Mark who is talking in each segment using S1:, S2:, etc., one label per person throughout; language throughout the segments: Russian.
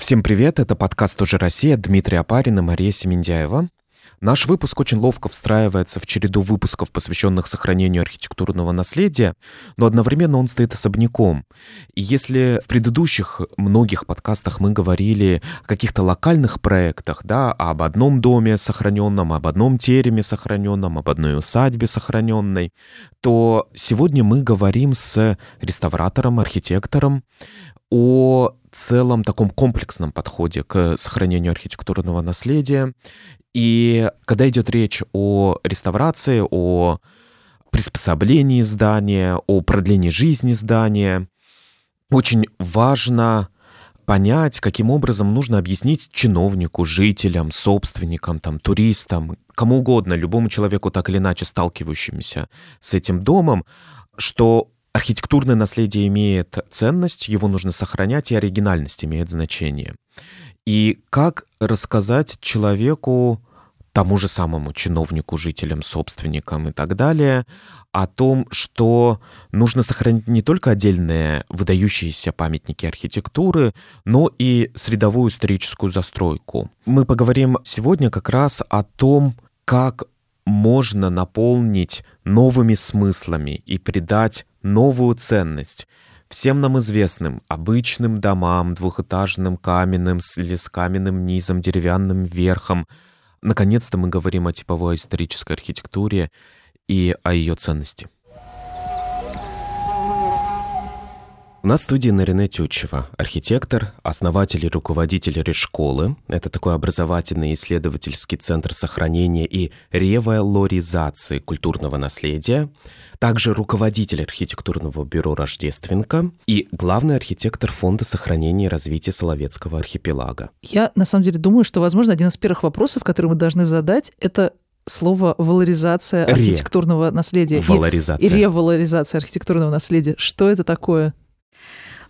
S1: Всем привет, это подкаст «Тоже Россия», Дмитрий Апарин и Мария Семендяева. Наш выпуск очень ловко встраивается в череду выпусков, посвященных сохранению архитектурного наследия, но одновременно он стоит особняком. И если в предыдущих многих подкастах мы говорили о каких-то локальных проектах, да, об одном доме сохраненном, об одном тереме сохраненном, об одной усадьбе сохраненной, то сегодня мы говорим с реставратором, архитектором о целом таком комплексном подходе к сохранению архитектурного наследия. И когда идет речь о реставрации, о приспособлении здания, о продлении жизни здания, очень важно понять, каким образом нужно объяснить чиновнику, жителям, собственникам, там, туристам, кому угодно, любому человеку, так или иначе сталкивающемуся с этим домом, что Архитектурное наследие имеет ценность, его нужно сохранять, и оригинальность имеет значение. И как рассказать человеку, тому же самому чиновнику, жителям, собственникам и так далее, о том, что нужно сохранить не только отдельные выдающиеся памятники архитектуры, но и средовую историческую застройку. Мы поговорим сегодня как раз о том, как можно наполнить новыми смыслами и придать новую ценность всем нам известным обычным домам, двухэтажным каменным или с каменным низом, деревянным верхом. Наконец-то мы говорим о типовой исторической архитектуре и о ее ценности. У нас в студии Нарине Тютчева, архитектор, основатель и руководитель Решколы. Это такой образовательный исследовательский центр сохранения и ревалоризации культурного наследия. Также руководитель архитектурного бюро «Рождественка» и главный архитектор Фонда сохранения и развития Соловецкого архипелага.
S2: Я, на самом деле, думаю, что, возможно, один из первых вопросов, который мы должны задать, это слово валоризация Ре. архитектурного наследия.
S1: Валоризация.
S2: И, и ревалоризация архитектурного наследия. Что это такое?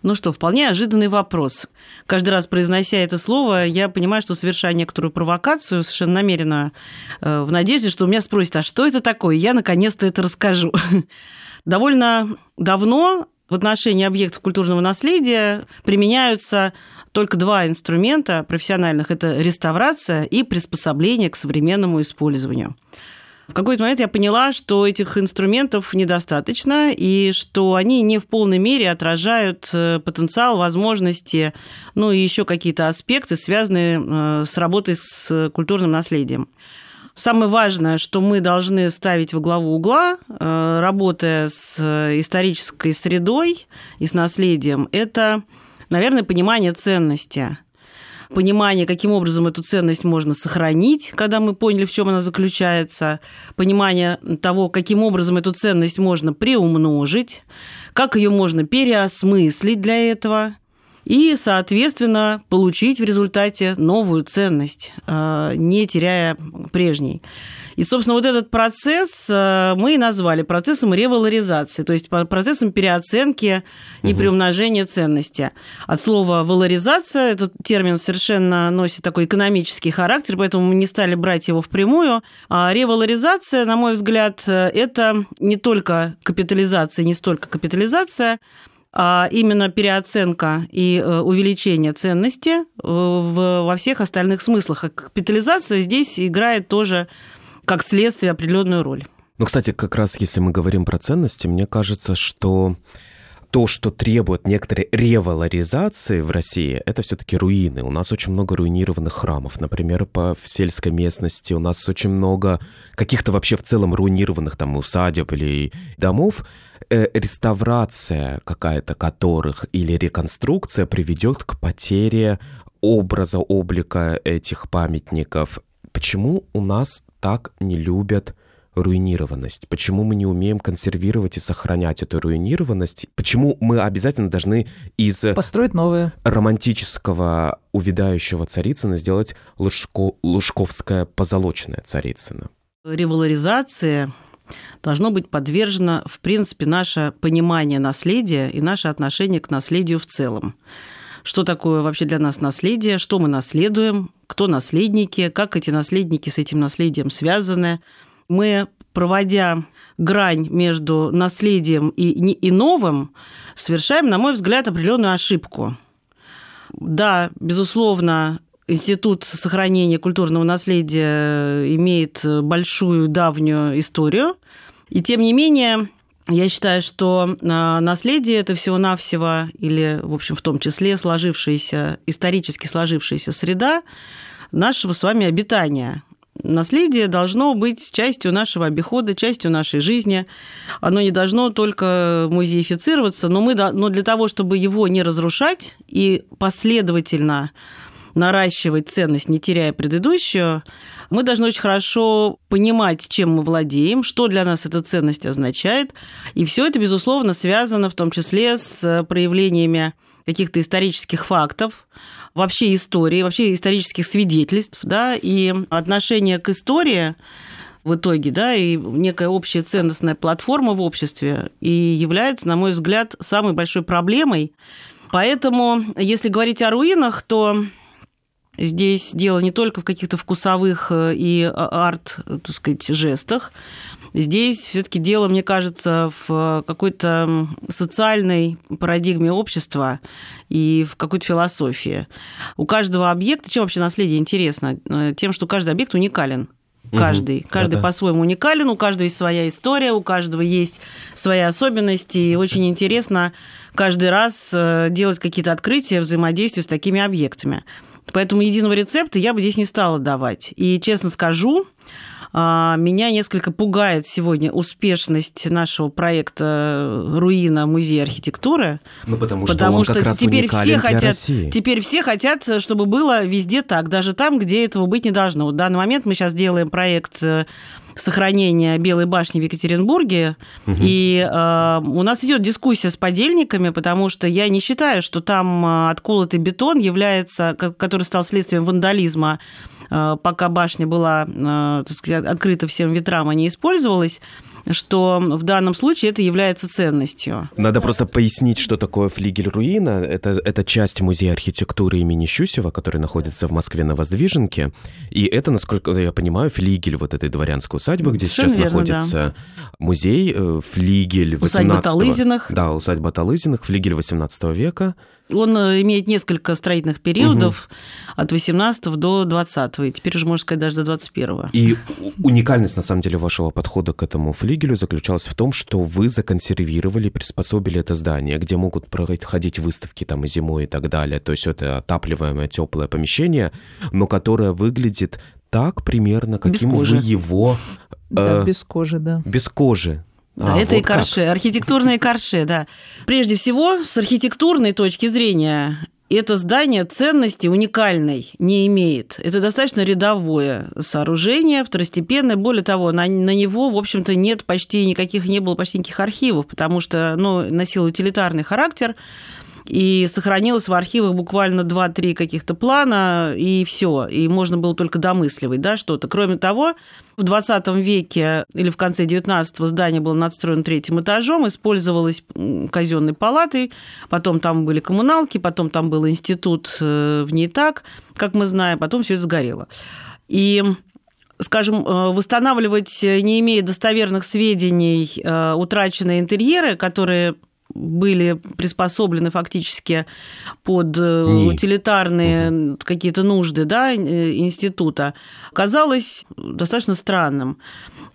S3: Ну что, вполне ожиданный вопрос. Каждый раз произнося это слово, я понимаю, что совершаю некоторую провокацию, совершенно намеренно, э, в надежде, что у меня спросят, а что это такое? Я наконец-то это расскажу. Довольно давно в отношении объектов культурного наследия применяются только два инструмента профессиональных. Это реставрация и приспособление к современному использованию. В какой-то момент я поняла, что этих инструментов недостаточно, и что они не в полной мере отражают э, потенциал, возможности, ну и еще какие-то аспекты, связанные э, с работой с культурным наследием. Самое важное, что мы должны ставить во главу угла, э, работая с исторической средой и с наследием, это, наверное, понимание ценности – понимание, каким образом эту ценность можно сохранить, когда мы поняли, в чем она заключается, понимание того, каким образом эту ценность можно приумножить, как ее можно переосмыслить для этого, и, соответственно, получить в результате новую ценность, э, не теряя прежней. И, собственно, вот этот процесс э, мы и назвали процессом ревалоризации, то есть процессом переоценки и приумножения ценности. От слова валоризация этот термин совершенно носит такой экономический характер, поэтому мы не стали брать его впрямую. А ревалоризация, на мой взгляд, э, это не только капитализация, не столько капитализация, а именно переоценка и э, увеличение ценности во всех остальных смыслах. А капитализация здесь играет тоже как следствие определенную роль.
S1: Ну, кстати, как раз если мы говорим про ценности, мне кажется, что то, что требует некоторой ревалоризации в России, это все-таки руины. У нас очень много руинированных храмов. Например, по в сельской местности у нас очень много каких-то вообще в целом руинированных там усадеб или домов. Э, реставрация какая-то которых или реконструкция приведет к потере образа, облика этих памятников. Почему у нас так не любят руинированность? Почему мы не умеем консервировать и сохранять эту руинированность? Почему мы обязательно должны из
S2: построить новое
S1: романтического увядающего Царицына сделать Лужко, Лужковское позолоченное Царицыно?
S3: Револаризация должно быть подвержено, в принципе, наше понимание наследия и наше отношение к наследию в целом что такое вообще для нас наследие, что мы наследуем, кто наследники, как эти наследники с этим наследием связаны. Мы, проводя грань между наследием и, и новым, совершаем, на мой взгляд, определенную ошибку. Да, безусловно, Институт сохранения культурного наследия имеет большую давнюю историю. И тем не менее, я считаю, что а, наследие – это всего-навсего, или, в общем, в том числе сложившаяся, исторически сложившаяся среда нашего с вами обитания. Наследие должно быть частью нашего обихода, частью нашей жизни. Оно не должно только музеифицироваться, но, мы, но для того, чтобы его не разрушать и последовательно наращивать ценность, не теряя предыдущую, мы должны очень хорошо понимать, чем мы владеем, что для нас эта ценность означает. И все это, безусловно, связано в том числе с проявлениями каких-то исторических фактов, вообще истории, вообще исторических свидетельств, да, и отношение к истории в итоге, да, и некая общая ценностная платформа в обществе и является, на мой взгляд, самой большой проблемой. Поэтому, если говорить о руинах, то Здесь дело не только в каких-то вкусовых э, и а, арт, так сказать, жестах. Здесь все-таки дело, мне кажется, в какой-то социальной парадигме общества и в какой-то философии. У каждого объекта, чем вообще наследие интересно? Э, тем, что каждый объект уникален. Каждый. Угу. Каждый да, по-своему уникален, у каждого есть своя история, у каждого есть свои особенности. И очень интересно каждый раз э, делать какие-то открытия взаимодействия с такими объектами. Поэтому единого рецепта я бы здесь не стала давать. И честно скажу, а, меня несколько пугает сегодня успешность нашего проекта «Руина. Музей архитектуры».
S1: Ну, потому что потому что теперь все
S3: хотят,
S1: России.
S3: Теперь все хотят, чтобы было везде так, даже там, где этого быть не должно. Вот в данный момент мы сейчас делаем проект э, сохранения Белой башни в Екатеринбурге. Угу. И э, у нас идет дискуссия с подельниками, потому что я не считаю, что там э, отколотый бетон является, который стал следствием вандализма, э, пока башня была э, так сказать, открыта всем ветрам, а не использовалась что в данном случае это является ценностью.
S1: Надо просто пояснить, что такое флигель руина. Это, это часть музея архитектуры имени Щусева, который находится в Москве на Воздвиженке. И это, насколько я понимаю, флигель вот этой дворянской усадьбы, где Совершенно сейчас верно, находится да. музей, э, флигель 18
S3: Усадьба Талызиных.
S1: Да, усадьба Талызиных, флигель 18 века.
S3: Он э, имеет несколько строительных периодов угу. от 18 до 20 и теперь уже, можно сказать, даже до 21
S1: И уникальность, на самом деле, вашего подхода к этому флигелю заключалась в том, что вы законсервировали, приспособили это здание, где могут проходить выставки там и зимой и так далее. То есть это отапливаемое теплое помещение, но которое выглядит так примерно, каким вы его...
S2: Да, э, без кожи, да.
S1: Без кожи.
S3: Да, а, это вот и карше, как. архитектурные карше, да. Прежде всего, с архитектурной точки зрения, это здание ценности уникальной не имеет. Это достаточно рядовое сооружение, второстепенное. Более того, на, на него, в общем-то, нет почти никаких, не было почти никаких архивов, потому что ну, носил утилитарный характер и сохранилось в архивах буквально 2-3 каких-то плана, и все. И можно было только домысливать да, что-то. Кроме того, в 20 веке или в конце 19-го здание было надстроено третьим этажом, использовалось казенной палатой, потом там были коммуналки, потом там был институт э, в ней так, как мы знаем, потом все это сгорело. И скажем, э, восстанавливать, не имея достоверных сведений, э, утраченные интерьеры, которые были приспособлены фактически под э, Не. утилитарные угу. какие-то нужды да, э, института, казалось достаточно странным.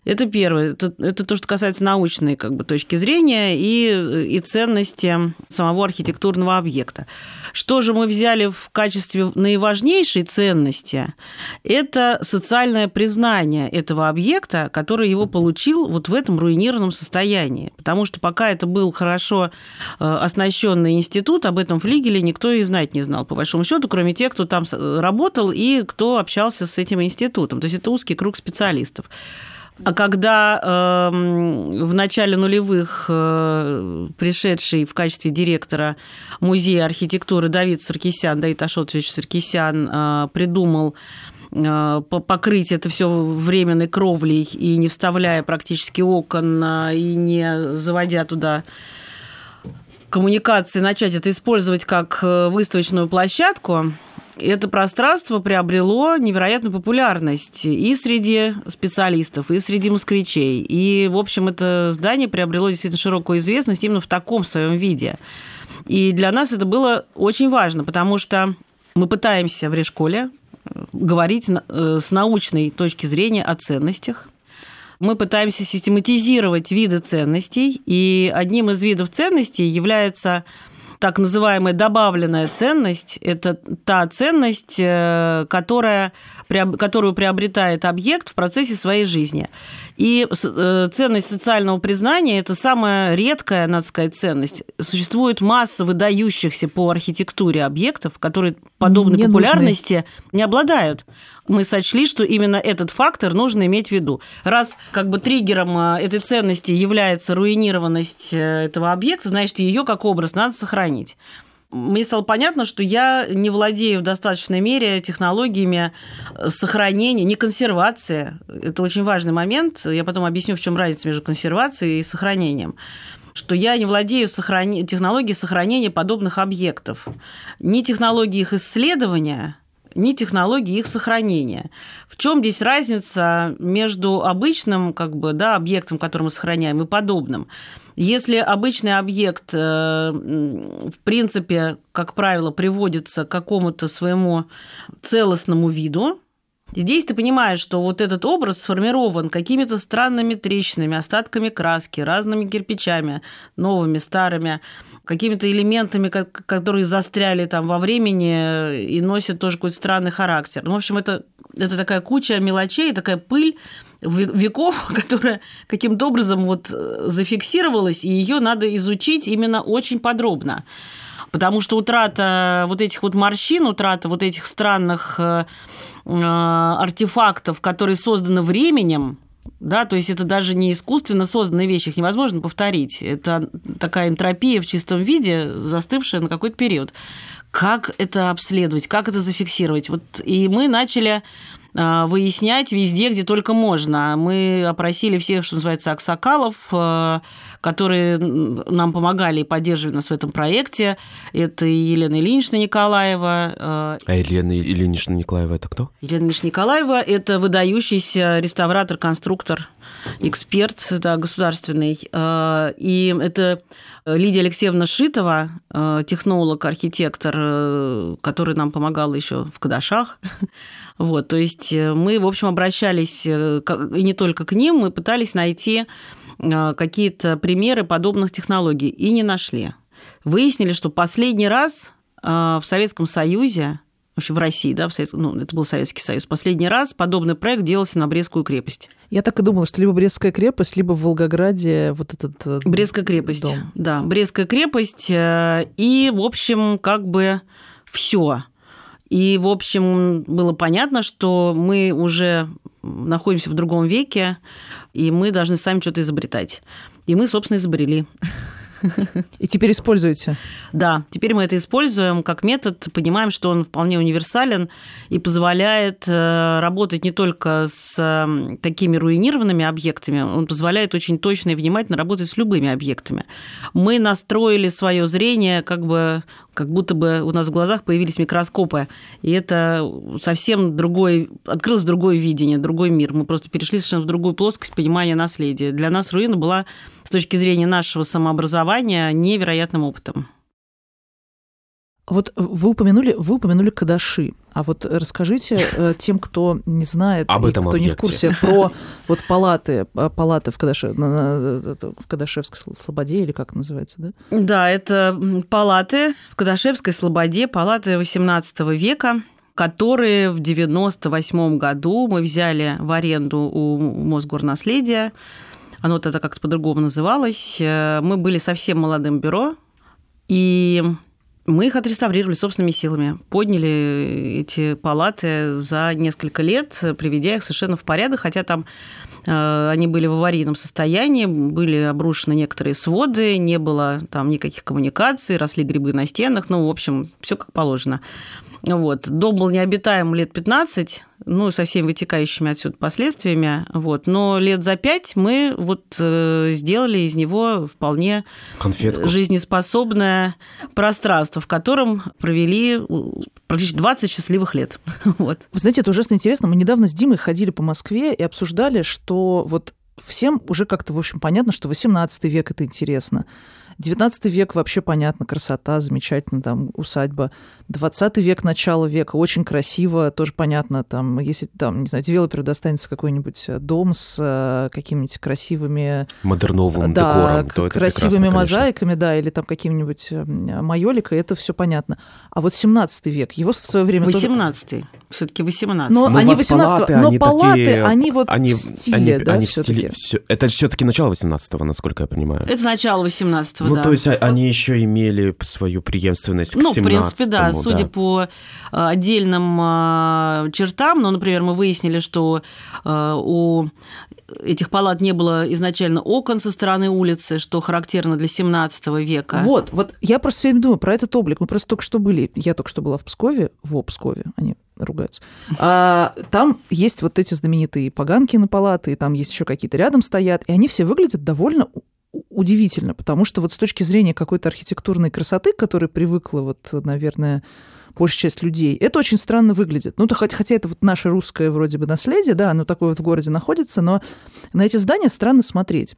S3: Это первое. Это, это то, что касается научной как бы, точки зрения и, и ценности самого архитектурного объекта. Что же мы взяли в качестве наиважнейшей ценности? Это социальное признание этого объекта, который его получил вот в этом руинированном состоянии. Потому что пока это был хорошо э, оснащенный институт, об этом флигеле никто и знать не знал, по большому счету, кроме тех, кто там работал и кто общался с этим институтом. То есть это узкий круг специалистов. А когда э, в начале нулевых э, пришедший в качестве директора музея архитектуры Давид Саркисян, Давид Ашотович Саркисян э, придумал э, покрыть это все временной кровлей и не вставляя практически окон и не заводя туда коммуникации, начать это использовать как э, выставочную площадку, это пространство приобрело невероятную популярность и среди специалистов, и среди москвичей. И, в общем, это здание приобрело действительно широкую известность именно в таком своем виде. И для нас это было очень важно, потому что мы пытаемся в Решколе э, говорить э, с научной точки зрения о ценностях. Мы пытаемся систематизировать виды ценностей, и одним из видов ценностей является так называемая добавленная ценность – это та ценность, э, которая, которую приобретает объект в процессе своей жизни. И э, ценность социального признания – это самая редкая, надо сказать, ценность. Существует масса выдающихся по архитектуре объектов, которые подобной не популярности нужны. не обладают. Мы сочли, что именно этот фактор нужно иметь в виду. Раз как бы триггером э, этой ценности является руинированность этого объекта, значит, ее как образ надо сохранить мне стало понятно, что я не владею в достаточной мере технологиями сохранения, не консервации. Это очень важный момент. Я потом объясню, в чем разница между консервацией и сохранением что я не владею сохрани... технологией сохранения подобных объектов. Ни технологии их исследования, ни технологии их сохранения. В чем здесь разница между обычным как бы, да, объектом, который мы сохраняем, и подобным? Если обычный объект, э, в принципе, как правило, приводится к какому-то своему целостному виду, Здесь ты понимаешь, что вот этот образ сформирован какими-то странными трещинами, остатками краски, разными кирпичами, новыми, старыми, какими-то элементами, которые застряли там во времени и носят тоже какой-то странный характер. Ну, в общем, это, это такая куча мелочей, такая пыль, веков, которая каким-то образом вот э, зафиксировалась, и ее надо изучить именно очень подробно. Потому что утрата вот этих вот морщин, утрата вот этих странных э, э, артефактов, которые созданы временем, да, то есть это даже не искусственно созданные вещи, их невозможно повторить. Это такая энтропия в чистом виде, застывшая на какой-то период. Как это обследовать, как это зафиксировать? Вот и мы начали выяснять везде, где только можно. Мы опросили всех, что называется, аксакалов, э, которые нам помогали и поддерживали нас в этом проекте. Это Елена Ильинична Николаева.
S1: Э, а Елена Ильинична Николаева это кто?
S3: Елена Ильинична Николаева – это выдающийся реставратор, конструктор, эксперт да, государственный. Э, и это Лидия Алексеевна Шитова, технолог, архитектор, который нам помогал еще в Кадашах. Вот, то есть э, мы, в общем, обращались э, и не только к ним, мы пытались найти э, какие-то примеры подобных технологий и не нашли. Выяснили, что последний раз в Советском Союзе, вообще в России, да, в Совет... ну, это был Советский Союз, последний раз подобный проект делался на Брестскую крепость.
S2: Я так и думала, что либо Брестская крепость, либо в Волгограде вот этот
S3: Брестская крепость, дом. да, Брестская крепость, и, в общем, как бы все. И, в общем, было понятно, что мы уже находимся в другом веке, и мы должны сами что-то изобретать. И мы, собственно, изобрели.
S2: И теперь используете?
S3: Да, теперь мы это используем как метод, понимаем, что он вполне универсален и позволяет э, работать не только с такими руинированными объектами, он позволяет очень точно и внимательно работать с любыми объектами. Мы настроили свое зрение как бы как будто бы у нас в глазах появились микроскопы, и это совсем другой, открылось другое видение, другой мир. Мы просто перешли совершенно в другую плоскость понимания наследия. Для нас руина была с точки зрения нашего самообразования невероятным опытом.
S2: Вот вы упомянули, вы упомянули кадаши. А вот расскажите э, тем, кто не знает,
S1: Об этом
S2: кто
S1: объекте.
S2: не в курсе про вот палаты, а, палаты в, Кадаше, в Кадашевской Слободе, или как называется, да?
S3: Да, это палаты в Кадашевской Слободе, палаты XVIII века, которые в 98 году мы взяли в аренду у Мосгорнаследия. Оно тогда как-то по-другому называлось. Э, мы были совсем молодым бюро, и мы их отреставрировали собственными силами, подняли эти палаты за несколько лет, приведя их совершенно в порядок, хотя там э, они были в аварийном состоянии, были обрушены некоторые своды, не было там никаких коммуникаций, росли грибы на стенах, ну, в общем, все как положено. Вот. Дом был необитаем лет 15, ну, со всеми вытекающими отсюда последствиями. Вот. Но лет за пять мы вот э, сделали из него вполне
S1: Конфетку.
S3: жизнеспособное пространство, в котором провели практически 20 счастливых лет. вот.
S2: Вы знаете, это ужасно интересно. Мы недавно с Димой ходили по Москве и обсуждали, что вот всем уже как-то, в общем, понятно, что 18 век – это интересно. 19 век вообще понятно, красота, замечательно, там усадьба. 20 век, начало века, очень красиво, тоже понятно, там, если там, не знаю, девелоперу достанется какой-нибудь э, дом с э, какими-нибудь красивыми...
S1: Модерновым
S2: да,
S1: декором. То
S2: красивыми мозаиками, да, или там каким-нибудь э, майоликой, это все понятно. А вот 17 век, его в свое время
S3: 18 тоже... все-таки 18
S2: Но, но они 18 но они палаты, такие, они вот они, в стиле,
S1: они,
S2: да,
S1: они в стиле, все, это все-таки начало 18-го, насколько я понимаю.
S3: Это начало 18-го,
S1: ну,
S3: да.
S1: то есть а, они еще имели свою преемственность к
S3: Ну,
S1: 17
S3: в принципе, да,
S1: да.
S3: судя по а, отдельным а, чертам, ну, например, мы выяснили, что у этих палат не было изначально окон со стороны улицы, что характерно для 17 века.
S2: Вот, вот я просто все время думаю про этот облик. Мы просто только что были, я только что была в Пскове, в Пскове, они ругаются. А, там есть вот эти знаменитые поганки на палаты, и там есть еще какие-то рядом стоят, и они все выглядят довольно удивительно, потому что вот с точки зрения какой-то архитектурной красоты, к которой привыкла вот, наверное, большая часть людей. Это очень странно выглядит. Ну, то, хотя это вот наше русское вроде бы наследие, да, оно такое вот в городе находится, но на эти здания странно смотреть.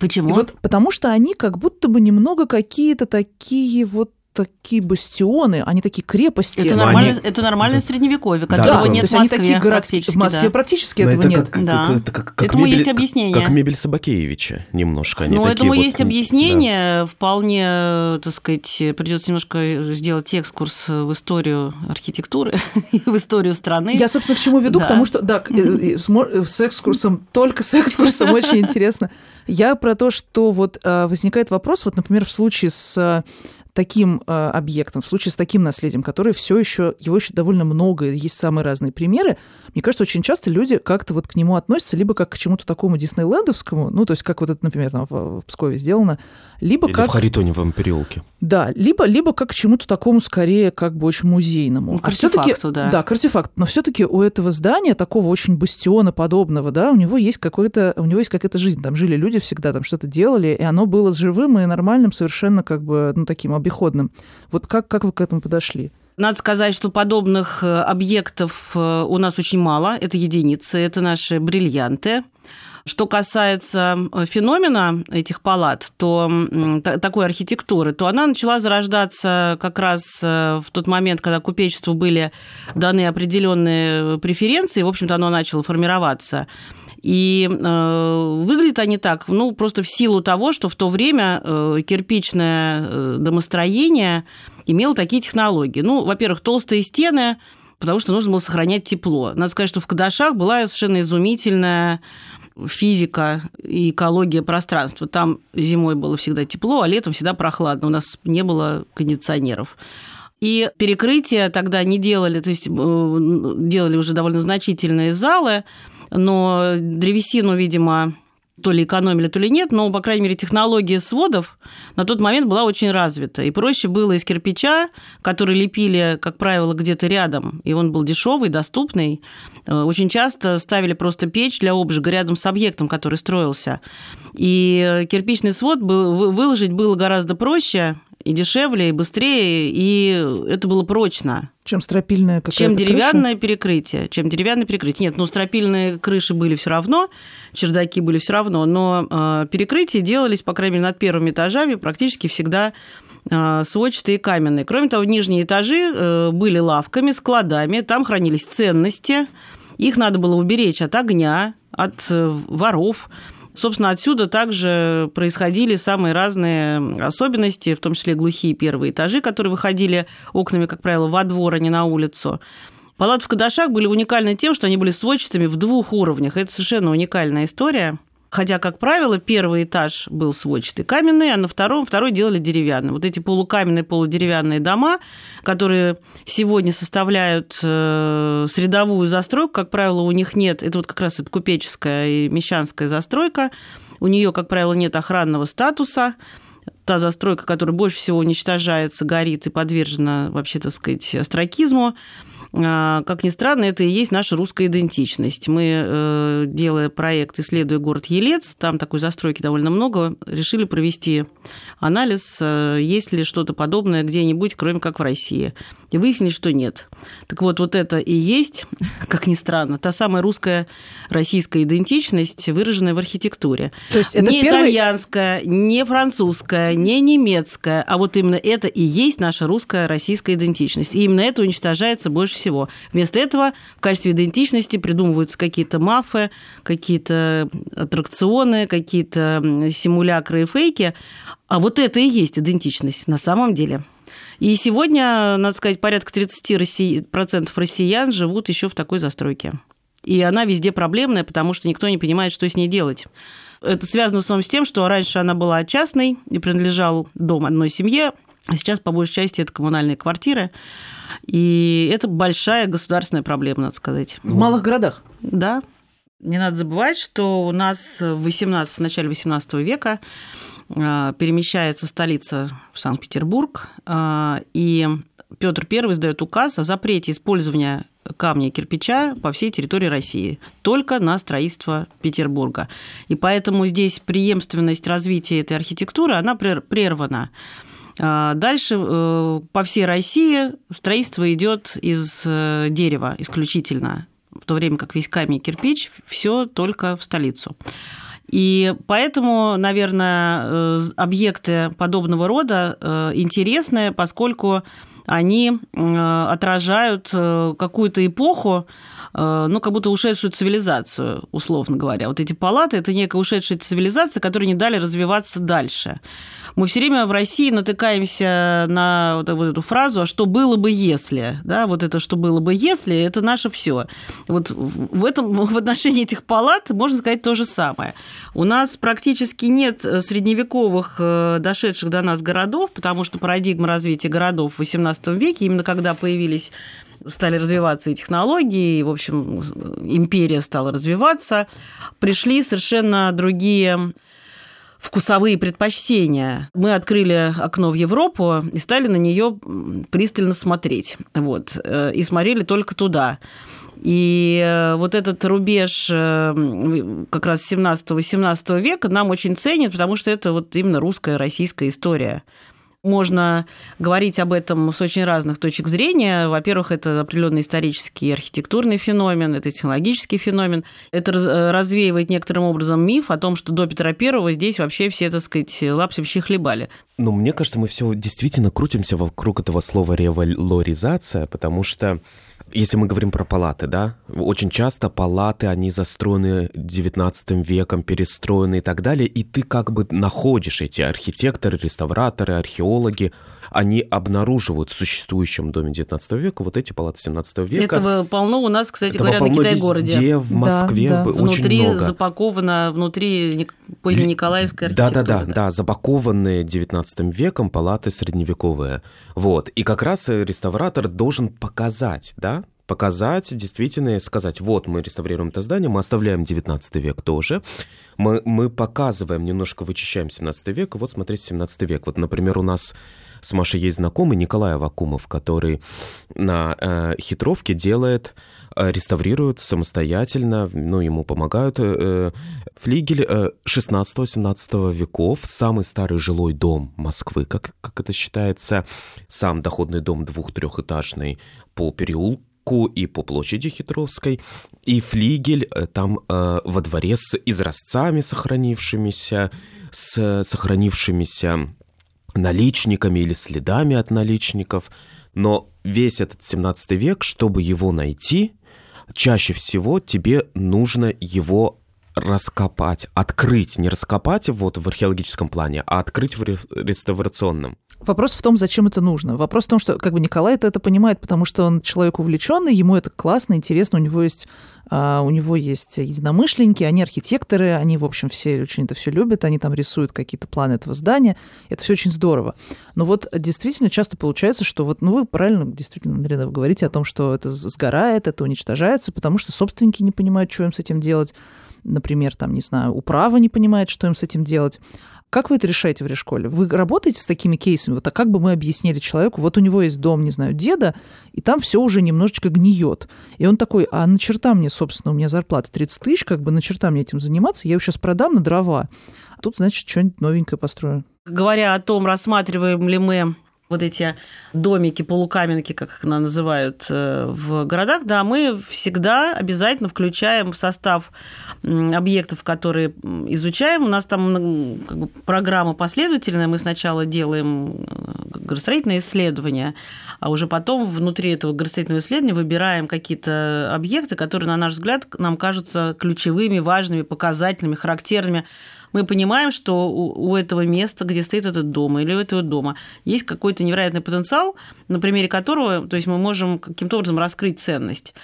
S3: Почему?
S2: И вот потому что они как будто бы немного какие-то такие вот такие бастионы, они такие крепости.
S3: Это, нормально, они... это нормальное да. средневековье, которого да, нет в Москве.
S2: Они такие городские, в Москве да. практически Но этого
S1: это
S2: нет.
S1: Как,
S3: да.
S1: это, это как, как
S3: этому
S1: мебель,
S3: есть объяснение.
S1: Как, как мебель Собакеевича немножко. Они
S3: ну, этому
S1: вот,
S3: есть объяснение. Да. Вполне, так сказать, придется немножко сделать экскурс в историю архитектуры, в историю страны.
S2: Я, собственно, к чему веду? Да. К тому, что, да, с экскурсом, только с экскурсом очень интересно. Я про то, что вот возникает вопрос, вот, например, в случае с таким э, объектом, в случае с таким наследием, которое все еще, его еще довольно много, есть самые разные примеры, мне кажется, очень часто люди как-то вот к нему относятся либо как к чему-то такому диснейлендовскому, ну, то есть как вот это, например, там в, в Пскове сделано, либо
S1: Или
S2: как...
S1: в Харитоневом переулке.
S2: Да, либо, либо как к чему-то такому скорее как бы очень музейному.
S3: Ну, к а артефакту, да.
S2: Да, к артефакту. Но все-таки у этого здания, такого очень бастиона подобного, да, у него есть какой-то, у него есть какая-то жизнь. Там жили люди всегда, там что-то делали, и оно было живым и нормальным, совершенно как бы, ну, таким обиходным. Вот как, как вы к этому подошли?
S3: Надо сказать, что подобных э, объектов э, у нас очень мало. Это единицы, это наши бриллианты. Что касается э, феномена этих палат, то такой архитектуры, то она начала зарождаться как раз в тот момент, когда купечеству были даны определенные преференции, в общем-то, оно начало формироваться. И э, выглядят они так, ну, просто в силу того, что в то время э, кирпичное э, домостроение имело такие технологии. Ну, во-первых, толстые стены, потому что нужно было сохранять тепло. Надо сказать, что в Кадашах была совершенно изумительная физика и экология пространства. Там зимой было всегда тепло, а летом всегда прохладно. У нас не было кондиционеров. И перекрытия тогда не делали, то есть э, делали уже довольно значительные залы, но древесину, видимо, то ли экономили, то ли нет, но, по крайней мере, технология сводов на тот момент была очень развита. И проще было из кирпича, который лепили, как правило, где-то рядом, и он был дешевый, доступный. Э, очень часто ставили просто печь для обжига рядом с объектом, который строился. И кирпичный свод был, выложить было гораздо проще, и дешевле, и быстрее, и это было прочно.
S2: Чем стропильная какая-то
S3: Чем деревянное
S2: крыша?
S3: перекрытие. Чем деревянное перекрытие. Нет, ну стропильные крыши были все равно, чердаки были все равно, но э, перекрытия делались, по крайней мере, над первыми этажами практически всегда э, сводчатые и каменные. Кроме того, нижние этажи э, были лавками, складами, там хранились ценности, их надо было уберечь от огня, от э, воров. Собственно, отсюда также происходили самые разные особенности, в том числе глухие первые этажи, которые выходили окнами, как правило, во двор, а не на улицу. Палаты в Кадашах были уникальны тем, что они были сводчатыми в двух уровнях. Это совершенно уникальная история. Хотя, как правило, первый этаж был сводчатый каменный, а на втором второй делали деревянный. Вот эти полукаменные, полудеревянные дома, которые сегодня составляют э, средовую застройку, как правило, у них нет, это вот как раз это купеческая и мещанская застройка, у нее, как правило, нет охранного статуса, та застройка, которая больше всего уничтожается, горит и подвержена, вообще, так сказать, астракизму, как ни странно, это и есть наша русская идентичность. Мы, э, делая проект «Исследуя город Елец», там такой застройки довольно много, решили провести анализ, э, есть ли что-то подобное где-нибудь, кроме как в России. И выяснили, что нет. Так вот, вот это и есть, как ни странно, та самая русская российская идентичность, выраженная в архитектуре.
S2: То есть это
S3: не
S2: первый...
S3: итальянская, не французская, не немецкая, а вот именно это и есть наша русская российская идентичность. И именно это уничтожается больше всего. Вместо этого в качестве идентичности придумываются какие-то мафы, какие-то аттракционы, какие-то симулякры и фейки. А вот это и есть идентичность на самом деле. И сегодня, надо сказать, порядка 30% процентов россиян живут еще в такой застройке. И она везде проблемная, потому что никто не понимает, что с ней делать. Это связано в основном с тем, что раньше она была частной и принадлежал дом одной семье, сейчас, по большей части, это коммунальные квартиры. И это большая государственная проблема, надо сказать.
S2: В малых городах?
S3: Да. Не надо забывать, что у нас в, 18, в начале XVIII века а, перемещается столица в Санкт-Петербург, а, и Петр I издает указ о запрете использования камня и кирпича по всей территории России, только на строительство Петербурга. И поэтому здесь преемственность развития этой архитектуры, она прервана. А, дальше э, по всей России строительство идет из э, дерева исключительно, в то время как весь камень и кирпич все только в столицу. И поэтому, наверное, э, объекты подобного рода интересны, поскольку они отражают какую-то эпоху, ну, как будто ушедшую цивилизацию, условно говоря. Вот эти палаты – это некая ушедшая цивилизация, которая не дали развиваться дальше мы все время в России натыкаемся на вот, эту фразу «а что было бы, если?». Да, вот это «что было бы, если?» – это наше все. Вот в, этом, в отношении этих палат можно сказать то же самое. У нас практически нет средневековых, э, дошедших до нас городов, потому что парадигма развития городов в XVIII веке, именно когда появились стали развиваться и технологии, и, в общем, империя стала развиваться, пришли совершенно другие вкусовые предпочтения. Мы открыли окно в Европу и стали на нее пристально смотреть. Вот, э, и смотрели только туда. И э, вот этот рубеж э, как раз 17-18 века нам очень ценит, потому что это вот именно русская, российская история. Можно говорить об этом с очень разных точек зрения. Во-первых, это определенный исторический и архитектурный феномен, это технологический феномен. Это э, развеивает некоторым образом миф о том, что до Петра Первого здесь вообще все, так сказать, лапси вообще хлебали.
S1: Ну, мне кажется, мы все действительно крутимся вокруг этого слова револоризация, потому что если мы говорим про палаты, да, очень часто палаты, они застроены 19 веком, перестроены и так далее, и ты как бы находишь эти архитекторы, реставраторы, археологи, они обнаруживают в существующем доме 19 века вот эти палаты 17 века.
S3: Этого полно у нас, кстати
S1: Этого
S3: говоря, на Китай-городе.
S1: Везде, в Москве да, да. очень
S3: внутри
S1: много.
S3: запаковано, внутри позднениколаевской архитектуры.
S1: Да-да-да, да, да, запакованные 19 веком палаты средневековые. Вот. И как раз реставратор должен показать, да, показать, действительно, и сказать, вот, мы реставрируем это здание, мы оставляем 19 век тоже, мы, мы показываем, немножко вычищаем 17 век, и вот смотрите 17 век. Вот, например, у нас с Машей есть знакомый Николай Авакумов, который на э, хитровке делает э, реставрирует самостоятельно, ну, ему помогают. Э, флигель э, 16-17 веков, самый старый жилой дом Москвы, как, как это считается, сам доходный дом двух-трехэтажный по переулку, и по площади Хитровской, и флигель э, там э, во дворе с изразцами сохранившимися, с сохранившимися наличниками или следами от наличников. Но весь этот 17 век, чтобы его найти, чаще всего тебе нужно его раскопать, открыть, не раскопать вот в археологическом плане, а открыть в реставрационном.
S2: Вопрос в том, зачем это нужно. Вопрос в том, что как бы Николай это, это понимает, потому что он человек увлеченный, ему это классно, интересно, у него есть а, у него есть единомышленники, они архитекторы, они, в общем, все очень это все любят, они там рисуют какие-то планы этого здания, это все очень здорово. Но вот действительно часто получается, что вот, ну вы правильно действительно, Марина, вы говорите о том, что это сгорает, это уничтожается, потому что собственники не понимают, что им с этим делать, например, там, не знаю, управа не понимает, что им с этим делать. Как вы это решаете в решколе? Вы работаете с такими кейсами? Вот а как бы мы объяснили человеку, вот у него есть дом, не знаю, деда, и там все уже немножечко гниет. И он такой, а на черта мне, собственно, у меня зарплата 30 тысяч, как бы на черта мне этим заниматься, я его сейчас продам на дрова. А тут, значит, что-нибудь новенькое построю.
S3: Говоря о том, рассматриваем ли мы вот эти домики, полукаменки, как их называют э, в городах, да, мы всегда обязательно включаем в состав объектов, которые изучаем. У нас там как бы, программа последовательная. Мы сначала делаем э, градостроительное исследование, а уже потом внутри этого градостроительного исследования выбираем какие-то объекты, которые, на наш взгляд, нам кажутся ключевыми, важными, показательными, характерными мы понимаем, что у, у этого места, где стоит этот дом или у этого дома, есть какой-то невероятный потенциал, на примере которого то есть мы можем каким-то образом раскрыть ценность.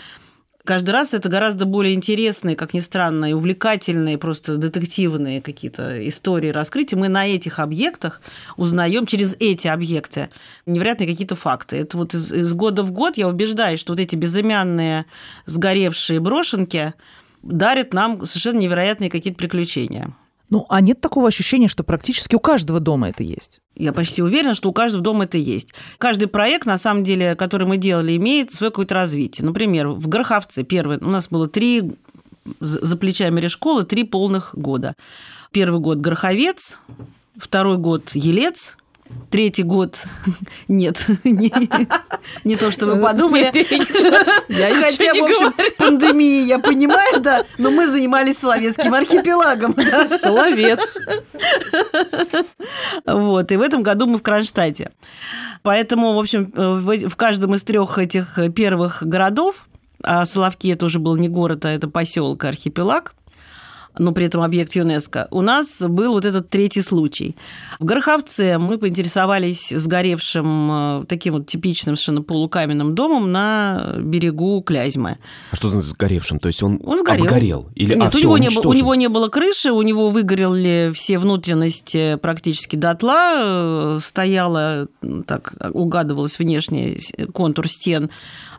S3: Каждый раз это гораздо более интересные, как ни странно, и увлекательные, просто детективные какие-то истории раскрытия. Мы на этих объектах узнаем через эти объекты невероятные какие-то факты. Это вот из, из года в год я убеждаюсь, что вот эти безымянные сгоревшие брошенки дарят нам совершенно невероятные какие-то приключения.
S2: Ну, а нет такого ощущения, что практически у каждого дома это есть?
S3: Я почти уверена, что у каждого дома это есть. Каждый проект, на самом деле, который мы делали, имеет свое какое-то развитие. Например, в Гороховце первый у нас было три за плечами решколы три полных года. Первый год Гороховец, второй год Елец, Третий год нет, не, не то, что вы подумали. Хотя, в общем, пандемии, я понимаю, да, но мы занимались Соловецким архипелагом.
S2: Соловец.
S3: Вот, и в этом году мы в Кронштадте. Поэтому, в общем, в каждом из трех этих первых городов, а Соловки это уже был не город, а это поселок, архипелаг, но при этом объект ЮНЕСКО, у нас был вот этот третий случай. В Гороховце мы поинтересовались сгоревшим э, таким вот типичным совершенно полукаменным домом на берегу Клязьмы.
S1: А что значит сгоревшим? То есть он, он сгорел. обгорел?
S3: Или, Нет, а, у, него не было, у него не было крыши, у него выгорели все внутренности практически дотла, э, стояла, так угадывалась внешний контур стен,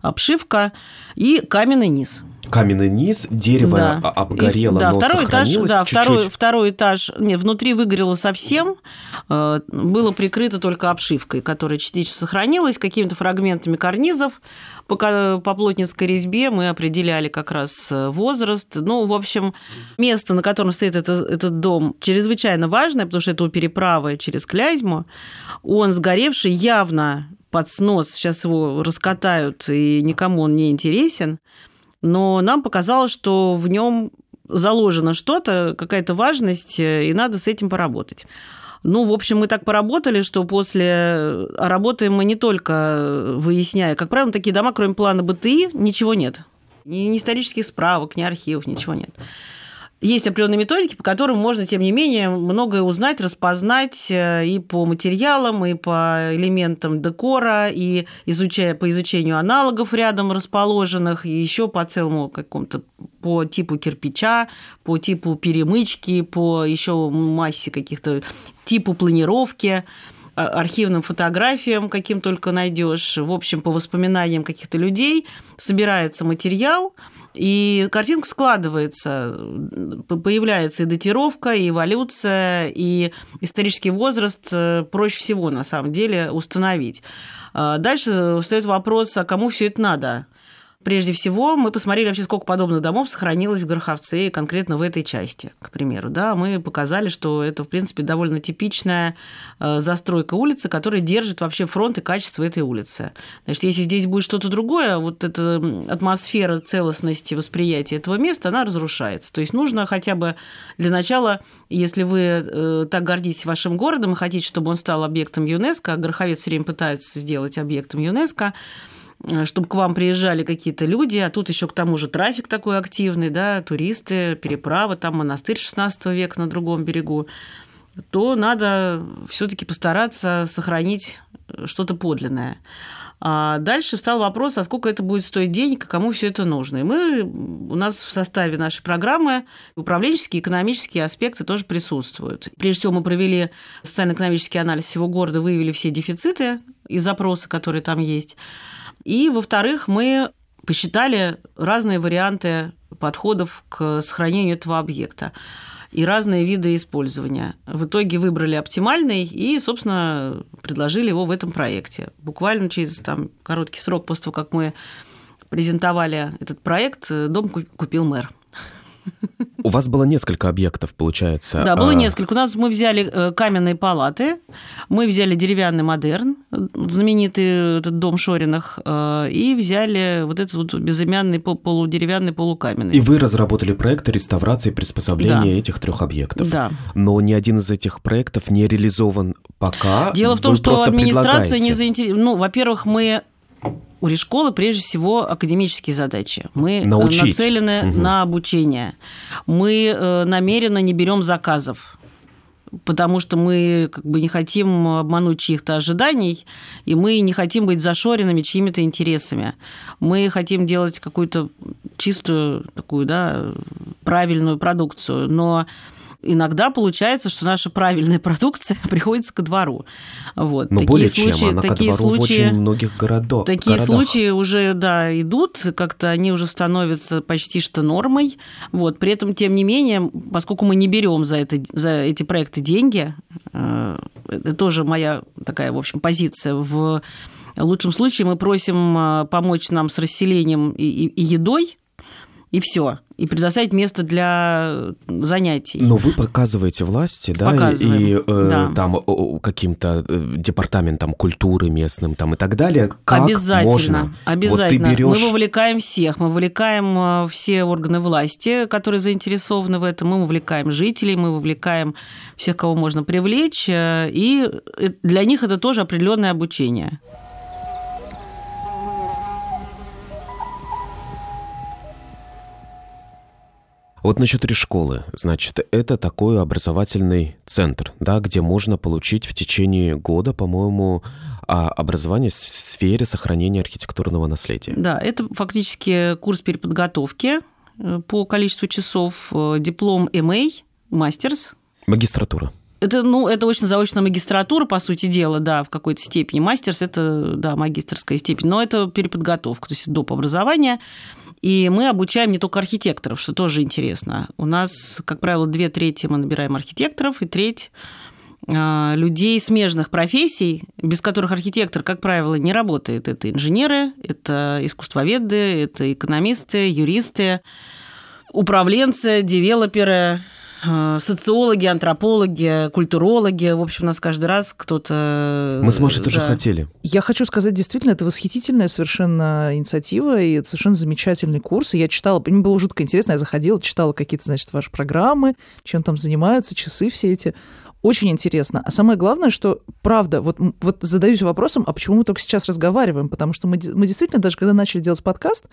S3: обшивка и каменный низ
S1: каменный низ, дерево да. обгорело,
S3: и, да,
S1: но
S3: второй этаж, да,
S1: чуть-чуть.
S3: второй, второй этаж, нет, внутри выгорело совсем, э, было прикрыто только обшивкой, которая частично сохранилась, какими-то фрагментами карнизов. По, по плотницкой резьбе мы определяли как раз э, возраст. Ну, в общем, место, на котором стоит это, этот дом, чрезвычайно важное, потому что это у переправы через Клязьму. Он сгоревший явно под снос, сейчас его раскатают, и никому он не интересен но нам показалось, что в нем заложено что-то, какая-то важность, и надо с этим поработать. Ну, в общем, мы так поработали, что после... работаем мы не только выясняя. Как правило, такие дома, кроме плана БТИ, ничего нет. Ни, ни исторических справок, ни архивов, ничего нет есть определенные методики, по которым можно, тем не менее, многое узнать, распознать э, и по материалам, и по элементам декора, и изучая, по изучению аналогов рядом расположенных, и еще по целому какому-то по типу кирпича, по типу перемычки, по еще массе каких-то типу планировки а, архивным фотографиям, каким только найдешь, в общем, по воспоминаниям каких-то людей, собирается материал, и картинка складывается, появляется и датировка, и эволюция, и исторический возраст э, проще всего, на самом деле, установить. А дальше встает вопрос, а кому все это надо? Прежде всего, мы посмотрели вообще, сколько подобных домов сохранилось в Гороховце, конкретно в этой части, к примеру. Да, мы показали, что это, в принципе, довольно типичная э, застройка улицы, которая держит вообще фронт и качество этой улицы. Значит, если здесь будет что-то другое, вот эта атмосфера целостности восприятия этого места, она разрушается. То есть нужно хотя бы для начала, если вы э, так гордитесь вашим городом и хотите, чтобы он стал объектом ЮНЕСКО, а Гороховец все время пытается сделать объектом ЮНЕСКо, чтобы к вам приезжали какие-то люди, а тут еще к тому же трафик такой активный, да, туристы, переправа, там монастырь 16 века на другом берегу, то надо все-таки постараться сохранить э, что-то подлинное. А дальше встал вопрос, а сколько это будет стоить денег, кому все это нужно. И мы, у нас в составе нашей программы управленческие и экономические аспекты тоже присутствуют. Прежде всего, мы провели социально-экономический анализ всего города, выявили все дефициты и запросы, которые там есть. И, во-вторых, мы посчитали разные варианты подходов к сохранению этого объекта. и разные виды использования. В итоге выбрали оптимальный и, собственно, предложили его в этом проекте. Буквально через там, короткий срок после того, как мы презентовали этот проект, дом купил мэр.
S1: У вас было несколько объектов, получается.
S3: Да, было а... несколько. У нас мы взяли э, каменные палаты, мы взяли деревянный модерн, знаменитый этот дом Шориных, э, и взяли вот этот вот безымянный полудеревянный полукаменный.
S1: И вы разработали проект реставрации и приспособления да. этих трех объектов.
S3: Да.
S1: Но ни один из этих проектов не реализован пока.
S3: Дело в том, что администрация не заинтересована. Ну, во-первых, мы у Рижшколы прежде всего академические задачи. Мы э, Научить. нацелены угу. на обучение. Мы э, намеренно не берем заказов потому что мы как бы не хотим обмануть чьих-то ожиданий, и мы не хотим быть зашоренными чьими-то интересами. Мы хотим делать какую-то чистую такую, да, правильную продукцию, но иногда получается, что наша правильная продукция приходится ко двору. Вот.
S1: Но такие более случаи, чем, она такие ко двору случаи, в очень многих городах.
S3: Такие городах. случаи уже, да, идут, как-то они уже становятся почти что нормой. Вот. При этом, тем не менее, поскольку мы не берем за, это, за эти проекты деньги, э, это тоже моя такая, в общем, позиция в лучшем случае мы просим э, помочь нам с расселением и, и, и едой, и все. И предоставить место для занятий.
S1: Но вы показываете власти, да,
S3: Показываем,
S1: и э, да. там каким-то э, департаментом культуры местным там и так далее. Как
S3: обязательно,
S1: можно?
S3: обязательно.
S1: Вот берешь...
S3: Мы вовлекаем всех, мы вовлекаем э, все органы власти, которые заинтересованы в этом, мы вовлекаем жителей, мы вовлекаем всех, кого можно привлечь, э, и для них это тоже определенное обучение.
S1: Вот насчет школы, значит, это такой образовательный центр, да, где можно получить в течение года, по-моему, а, образование в сфере сохранения архитектурного наследия.
S3: Да, это фактически курс переподготовки э, по количеству часов, э, диплом MA, мастерс.
S1: Магистратура.
S3: Это, ну, это очень заочная магистратура, по сути дела, да, в какой-то степени. Мастерс – это, да, магистрская степень, но это переподготовка, то есть доп. образование. И мы обучаем не только архитекторов, что тоже интересно. У нас, как правило, две трети мы набираем архитекторов, и треть а, людей смежных профессий, без которых архитектор, как правило, не работает. Это инженеры, это искусствоведы, это экономисты, юристы, управленцы, девелоперы, социологи, антропологи, культурологи. В общем, у нас каждый раз кто-то...
S1: Мы с Машей да. тоже хотели.
S2: Я хочу сказать, действительно, это восхитительная совершенно инициатива и это совершенно замечательный курс. И я читала, мне было жутко интересно, я заходила, читала какие-то, значит, ваши программы, чем там занимаются, часы все эти. Очень интересно. А самое главное, что, правда, вот, вот задаюсь вопросом, а почему мы только сейчас разговариваем? Потому что мы, мы действительно, даже когда начали делать подкаст,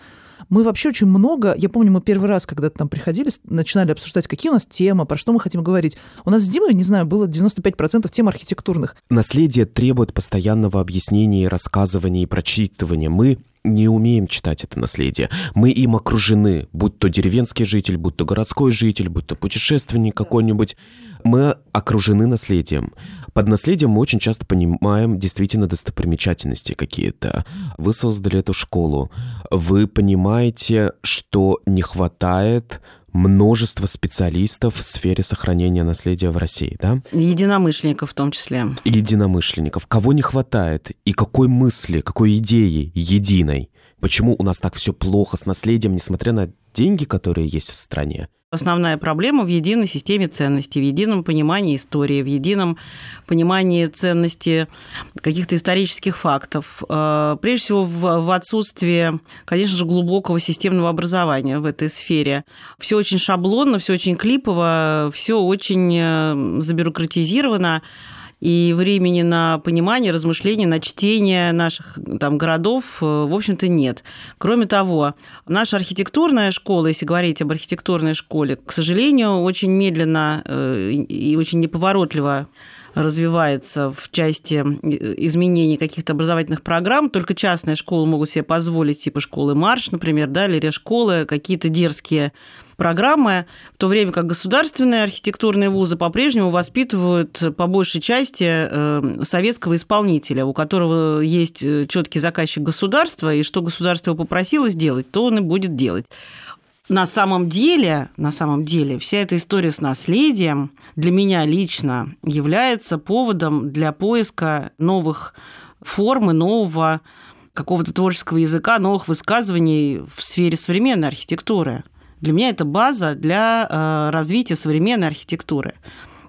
S2: мы вообще очень много... Я помню, мы первый раз, когда там приходили, начинали обсуждать, какие у нас темы, про что мы хотим говорить. У нас с Димой, не знаю, было 95% тем архитектурных.
S1: Наследие требует постоянного объяснения, рассказывания и прочитывания. Мы не умеем читать это наследие. Мы им окружены, будь то деревенский житель, будь то городской житель, будь то путешественник какой-нибудь. Мы окружены наследием. Под наследием мы очень часто понимаем действительно достопримечательности какие-то. Вы создали эту школу. Вы понимаете, что не хватает множество специалистов в сфере сохранения наследия в России, да?
S3: Единомышленников в том числе.
S1: Единомышленников. Кого не хватает? И какой мысли, какой идеи единой? Почему у нас так все плохо с наследием, несмотря на деньги, которые есть в стране?
S3: Основная проблема в единой системе ценностей, в едином понимании истории, в едином понимании ценности каких-то исторических фактов. Э, прежде всего, в отсутствии, конечно же, глубокого системного образования в этой сфере. Все очень шаблонно, все очень клипово, все очень э, забюрократизировано и времени на понимание, размышление, на чтение наших там, городов, э, в общем-то, нет. Кроме того, наша архитектурная школа, если говорить об архитектурной школе, к сожалению, очень медленно э, и очень неповоротливо развивается в части э, изменений каких-то образовательных программ. Только частные школы могут себе позволить, типа школы Марш, например, да, или школы, какие-то дерзкие программы, в то время как государственные архитектурные вузы по-прежнему воспитывают по большей части э, советского исполнителя, у которого есть э, четкий заказчик государства, и что государство его попросило сделать, то он и будет делать. На самом деле, на самом деле, вся эта история с наследием для меня лично является поводом для поиска новых форм и нового какого-то творческого языка, новых высказываний в сфере современной архитектуры. Для меня это база для э, развития современной архитектуры.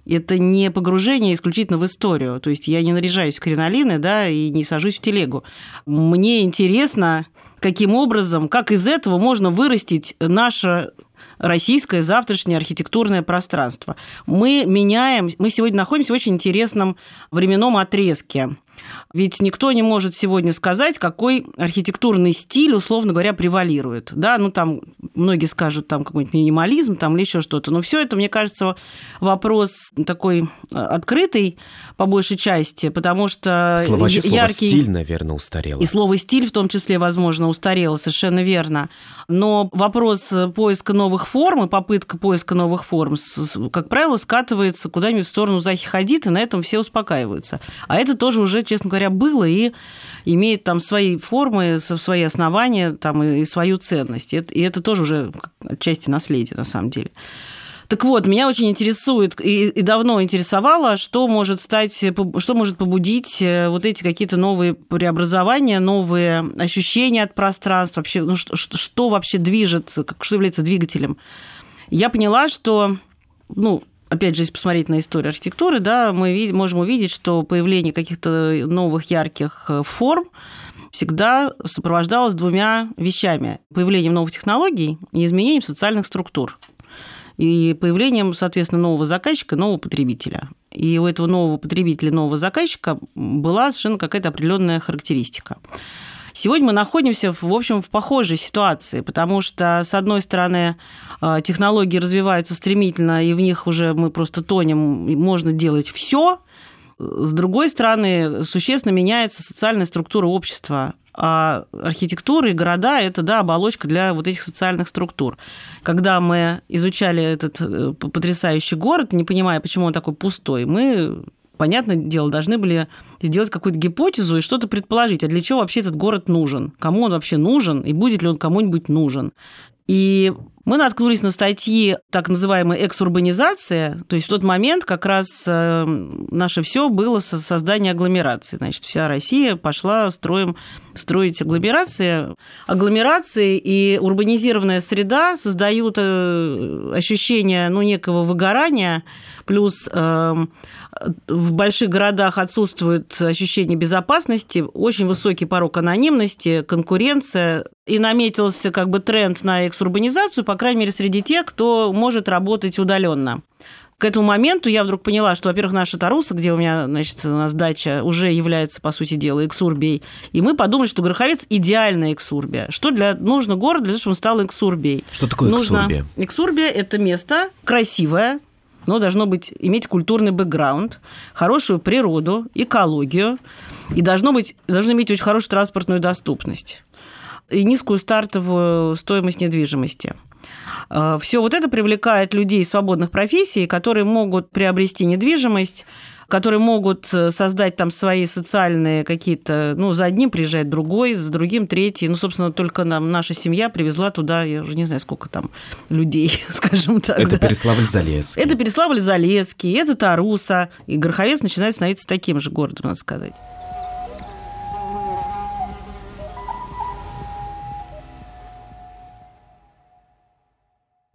S3: Это не погружение исключительно в историю. То есть я не наряжаюсь в кринолины, да, и не сажусь в телегу. Мне интересно, каким образом, как из этого можно вырастить наше российское завтрашнее архитектурное пространство. Мы меняем, мы сегодня находимся в очень интересном временном отрезке. Ведь никто не может сегодня сказать, какой архитектурный стиль, условно говоря, превалирует. Да, ну там многие скажут там какой-нибудь минимализм там или еще что-то. Но все это, мне кажется, вопрос такой э, открытый по большей части, потому что
S1: Слово, яркий... Слово стиль, наверное, устарело.
S3: И слово стиль в том числе, возможно, устарело, совершенно верно. Но вопрос поиска новых форм и попытка поиска новых форм, как правило, скатывается куда-нибудь в сторону Захи Хадид, и на этом все успокаиваются. А это тоже уже, честно говоря, было и имеет там свои формы, свои основания там, и свою ценность. И это тоже уже отчасти наследие, на самом деле. Так вот, меня очень интересует и, и давно интересовало, что может стать, что может побудить э, вот эти какие-то новые преобразования, новые ощущения от пространства, вообще, ну, что, что вообще движет, что является двигателем. Я поняла, что ну, опять же, если посмотреть на историю архитектуры, да, мы можем увидеть, что появление каких-то новых ярких э, форм всегда сопровождалось двумя вещами. Появлением новых технологий и изменением социальных структур. И появлением, соответственно, нового заказчика, нового потребителя. И у этого нового потребителя, нового заказчика была совершенно какая-то определенная характеристика. Сегодня мы находимся, в общем, в похожей ситуации, потому что, с одной стороны, э, технологии развиваются стремительно, и в них уже мы просто тонем, можно делать все. С другой стороны, существенно меняется социальная структура общества. А архитектура и города – это, да, оболочка для вот этих социальных структур. Когда мы изучали этот э, потрясающий город, не понимая, почему он такой пустой, мы понятное дело, должны были сделать какую-то гипотезу и что-то предположить, а для чего вообще этот город нужен, кому он вообще нужен и будет ли он кому-нибудь нужен. И мы наткнулись на статьи так называемой эксурбанизация, то есть в тот момент как раз э, наше все было создание агломерации. Значит, вся Россия пошла строим, строить агломерации. Агломерации и урбанизированная среда создают э, ощущение ну, некого выгорания, плюс э, в больших городах отсутствует ощущение безопасности, очень высокий порог анонимности, конкуренция. И наметился как бы тренд на эксурбанизацию, по крайней мере, среди тех, кто может работать удаленно. К этому моменту я вдруг поняла, что, во-первых, наша Таруса, где у меня, значит, у нас дача, уже является, по сути дела, эксурбией. И мы подумали, что Гороховец – идеальная эксурбия. Что для, нужно город для того, чтобы он стал эксурбией?
S1: Что такое нужно... эксурбия?
S3: Эксурбия – это место красивое, оно должно быть, иметь культурный бэкграунд, хорошую природу, экологию, и должно, быть, должно иметь очень хорошую транспортную доступность и низкую стартовую стоимость недвижимости. А, Все вот это привлекает людей свободных профессий, которые могут приобрести недвижимость которые могут э, создать там свои социальные какие-то, ну, за одним приезжает другой, за другим третий. Ну, собственно, только нам наша семья привезла туда, я уже не знаю, сколько там людей, скажем так.
S1: Это да. Переславль-Залесский.
S3: Это Переславль-Залесский, это Таруса. И Гороховец начинает становиться таким же городом, надо сказать.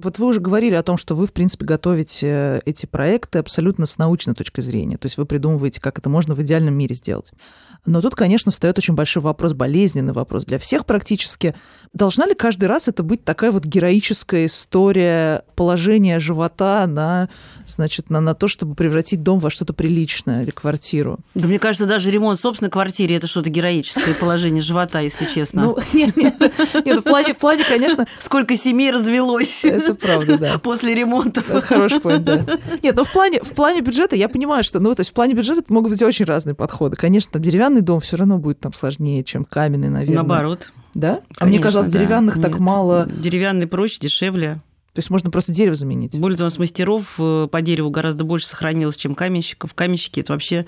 S2: Вот вы уже говорили о том, что вы, в принципе, готовите э, эти проекты абсолютно с научной точки зрения. То есть вы придумываете, как это можно в идеальном мире сделать. Но тут, конечно, встает очень большой вопрос, болезненный вопрос для всех практически. Должна ли каждый раз это быть такая вот героическая история положения живота на, значит, на, на то, чтобы превратить дом во что-то приличное или квартиру?
S3: Да мне кажется, даже ремонт собственной квартиры – это что-то героическое положение живота, если честно.
S2: Ну, нет, нет, нет в, плане, в плане, конечно...
S3: Сколько семей развелось.
S2: Это правда, да.
S3: После ремонта.
S2: Хороший point, да. Нет, ну в плане, в плане бюджета я понимаю, что, ну, то есть в плане бюджета могут быть очень разные подходы. Конечно, там деревянный дом все равно будет там сложнее, чем каменный, наверное.
S3: Наоборот.
S2: Да? Конечно, а мне казалось, деревянных
S3: да.
S2: так
S3: Нет,
S2: мало.
S3: Деревянный проще, дешевле.
S2: То То есть можно просто дерево заменить.
S3: Более того, с мастеров э, по дереву гораздо больше сохранилось, чем каменщиков. Каменщики – это вообще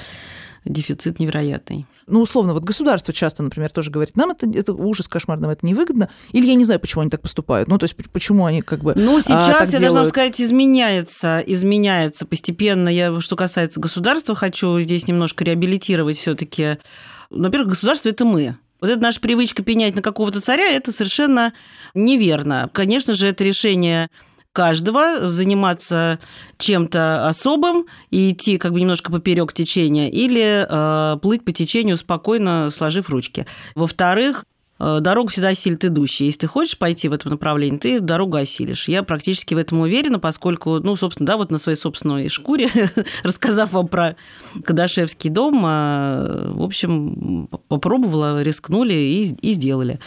S3: дефицит невероятный.
S2: Ну, условно, вот государство часто, например, тоже говорит, нам это, это ужас, кошмар, нам это невыгодно. Или я не знаю, почему они так поступают. Ну, то есть, почему они как бы
S3: Ну,
S2: а,
S3: сейчас,
S2: так
S3: я
S2: делают.
S3: должна сказать, изменяется, изменяется постепенно. Я, что касается государства, хочу здесь немножко реабилитировать все таки Во-первых, государство – это мы. Вот эта наша привычка пенять на какого-то царя – это совершенно неверно. Конечно же, это решение каждого заниматься чем-то особым и идти как бы немножко поперек течения или э, плыть по течению спокойно, сложив ручки. Во-вторых, э, дорогу всегда осилит идущий. Если ты хочешь пойти в этом направлении, ты дорогу осилишь. Я практически в этом уверена, поскольку, ну, собственно, да, вот на своей собственной шкуре, рассказав вам про Кадашевский дом, э, в общем, попробовала, рискнули и, и сделали.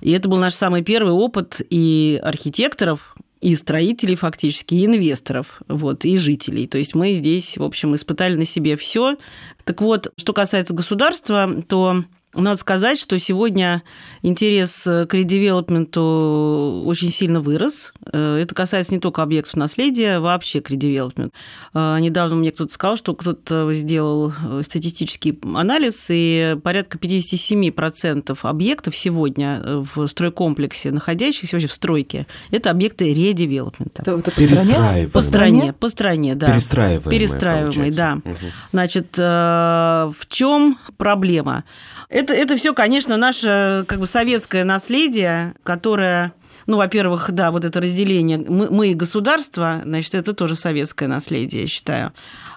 S3: И это был наш самый первый опыт и архитекторов, и строителей фактически, и инвесторов, вот, и жителей. То есть мы здесь, в общем, испытали на себе все. Так вот, что касается государства, то надо сказать, что сегодня интерес к редевелопменту очень сильно вырос. Это касается не только объектов наследия, вообще к редевелопмент. Недавно мне кто-то сказал, что кто-то сделал статистический анализ, и порядка 57% объектов сегодня в стройкомплексе, находящихся вообще в стройке, это объекты редевелопмента.
S2: Это, это по стране?
S3: По стране, по стране, да.
S1: Перестраиваемые,
S3: Перестраиваемые, да.
S1: Угу.
S3: Значит, в чем проблема? Это, это все, конечно, наше как бы советское наследие, которое, ну, во-первых, да, вот это разделение мы, мы и государство, значит, это тоже советское наследие, я считаю.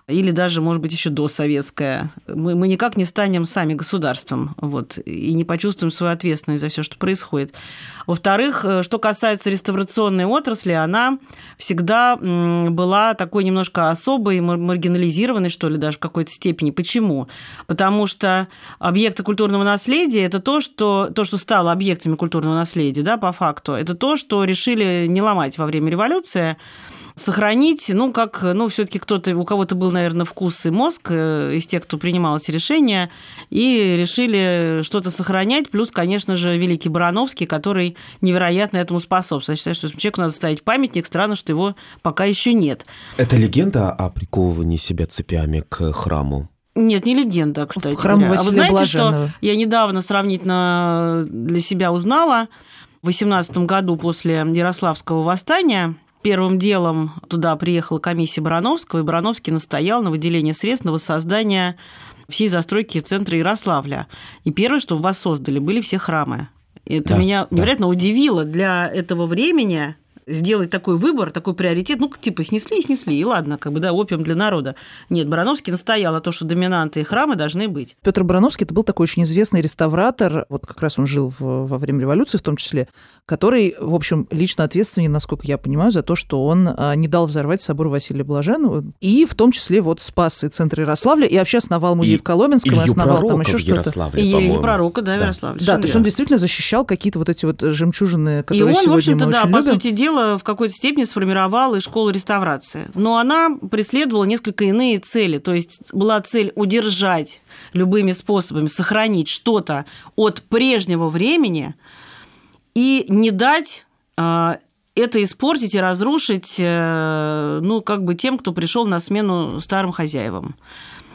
S3: Или даже, может быть, еще досоветское. Мы, мы никак не станем сами государством вот, и не почувствуем свою ответственность за все, что происходит. Во-вторых, что касается реставрационной отрасли, она всегда была такой немножко особой, маргинализированной, что ли, даже в какой-то степени. Почему? Потому что объекты культурного наследия – это то, что, то, что стало объектами культурного наследия, да, по факту. Это то, что решили не ломать во время революции, сохранить, ну, как, ну, все-таки кто-то, у кого-то был, наверное, вкус и мозг из тех, кто принимал эти решения, и решили что-то сохранять, плюс, конечно же, великий Барановский, который невероятно этому способствует. Я считаю, что человеку надо ставить памятник, странно, что его пока еще нет.
S1: Это легенда о приковывании себя цепями к храму?
S3: Нет, не легенда, кстати.
S2: В храму
S3: говоря. А вы знаете,
S2: Блаженного.
S3: что я недавно сравнительно для себя узнала? В 18 году после Ярославского восстания Первым делом туда приехала комиссия Барановского, и Барановский настоял на выделении средств на воссоздание всей застройки центра Ярославля. И первое, что воссоздали, были все храмы. Это
S1: Да,
S3: меня
S1: да.
S3: невероятно удивило для этого времени сделать такой выбор, такой приоритет. Ну, типа, снесли и снесли, и ладно, как бы, да, опиум для народа. Нет, Барановский настоял на то, что доминанты и храмы должны быть.
S2: Петр Барановский это был такой очень известный реставратор, вот как раз он жил в- во время революции в том числе, который, в общем, лично ответственен, насколько я понимаю, за то, что он а, не дал взорвать собор Василия Блаженного, и в том числе вот спас и центр Ярославля, и вообще основал музей
S1: И
S2: в Коломенском, и
S1: Илью
S2: основал там еще
S1: в
S2: что-то.
S1: Ярославле,
S3: И, и
S1: по-моему.
S3: пророка, да,
S1: Да.
S3: Ярославля.
S2: Да, то есть он действительно защищал какие-то вот эти вот жемчужины,
S3: И
S2: которые
S3: он, в
S2: сегодня
S3: общем-то,
S2: мы
S3: да,
S2: очень
S3: по
S2: любим.
S3: сути дела, в какой-то степени сформировал и школу реставрации. Но она преследовала несколько иные цели. То есть была цель удержать любыми способами, сохранить что-то от прежнего времени и не дать а, это испортить и разрушить, э, ну, как бы тем, кто пришел на смену старым хозяевам.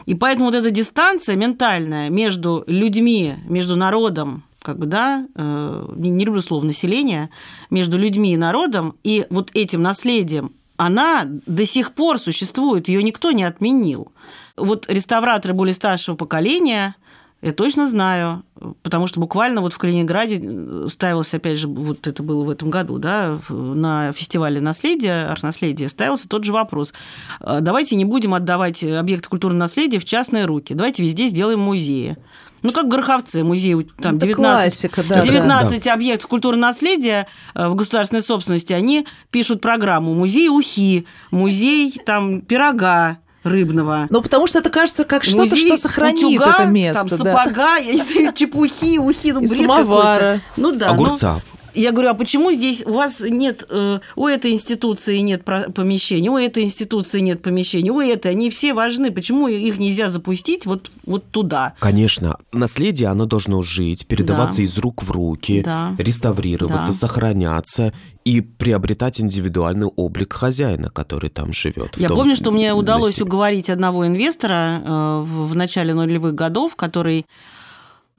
S3: И поэтому вот эта дистанция ментальная между людьми, между народом, как бы, да, э, не, не люблю слово население, между людьми и народом, и вот этим наследием, она до сих пор существует, ее никто не отменил. Вот реставраторы более старшего поколения, я точно знаю, потому что буквально вот в Калининграде э, ставился, опять же, вот это было в этом году, да, на фестивале наследия, арт-наследия, ставился тот же вопрос. А Давайте не будем отдавать объекты культурного наследия в частные руки. Давайте везде сделаем музеи. Ну, как в Гороховце, музей, там
S2: Это
S3: 19,
S2: классика, да, да.
S3: 19 объектов культурного наследия э, в государственной собственности, они пишут программу «Музей ухи», «Музей там пирога», рыбного.
S2: Ну, потому что это кажется как что-то,
S3: Музей
S2: что сохранит
S3: утюга,
S2: это место.
S3: Там
S2: да.
S3: сапога, знаю, чепухи, ухи, ну, бред какой-то. Ну да, ну,
S1: Огурца.
S3: Я говорю, а почему здесь у вас нет, э, у этой институции нет помещений, у этой институции нет помещений, у этой, они все важны, почему их нельзя запустить вот, вот туда?
S1: Конечно, наследие, оно должно жить, передаваться да. из рук в руки, да. реставрироваться, да. сохраняться и приобретать индивидуальный облик хозяина, который там живет.
S3: Я помню, что мне удалось уговорить одного инвестора э, в начале нулевых годов, который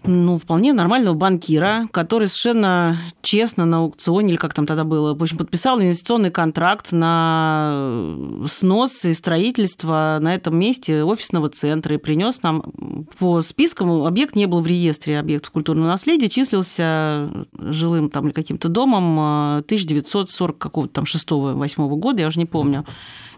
S3: ну, вполне нормального банкира, который совершенно честно на аукционе, или как там тогда было, в общем, подписал инвестиционный контракт на снос и строительство на этом месте офисного центра и принес нам по спискам, объект не был в реестре объектов культурного наследия, числился жилым там или каким-то домом 1940 какого-то там 6-8 года, я уже не помню.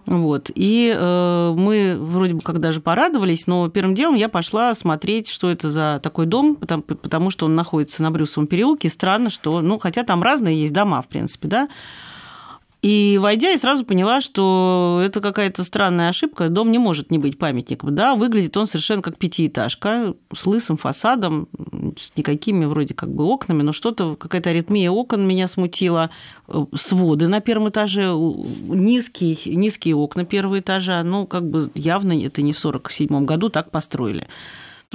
S3: Вот. И э, мы вроде бы как даже порадовались, но первым делом я пошла смотреть, что это за такой дом, потому, потому что он находится на Брюсовом переулке. Странно, что, ну, хотя там разные есть дома, в принципе, да, и войдя, я сразу поняла, что это какая-то странная ошибка. Дом не может не быть памятником. Да, выглядит он совершенно как пятиэтажка, с лысым фасадом, с никакими вроде как бы окнами, но что-то, какая-то аритмия окон меня смутила. Своды на первом этаже, низкие, низкие окна первого этажа. Ну, как бы явно это не в 47 году так построили.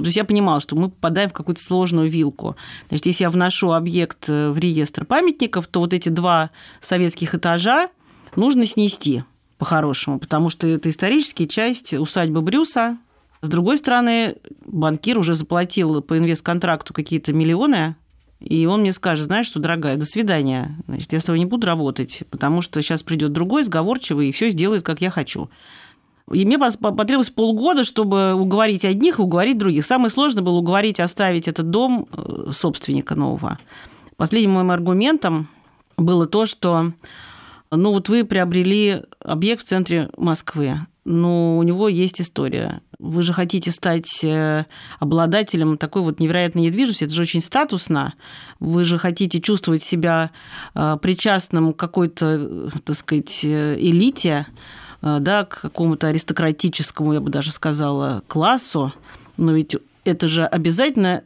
S3: То есть я понимала, что мы попадаем в какую-то сложную вилку. Значит, если я вношу объект э, в реестр памятников, то вот эти два советских этажа нужно снести по-хорошему, потому что это историческая часть усадьбы Брюса. С другой стороны, банкир уже заплатил по инвестконтракту какие-то миллионы, и он мне скажет, знаешь что, дорогая, до свидания. Значит, я с тобой не буду работать, потому что сейчас придет другой, сговорчивый, и все сделает, как я хочу. И мне потребовалось полгода, чтобы уговорить одних и уговорить других. Самое сложное было уговорить оставить этот дом э, собственника нового. Последним моим аргументом было то, что ну вот вы приобрели объект в центре Москвы, но у него есть история. Вы же хотите стать э, обладателем такой вот невероятной недвижимости, это же очень статусно. Вы же хотите чувствовать себя э, причастным к какой-то, так сказать, элите, да, к какому-то аристократическому, я бы даже сказала, классу, но ведь это же обязательно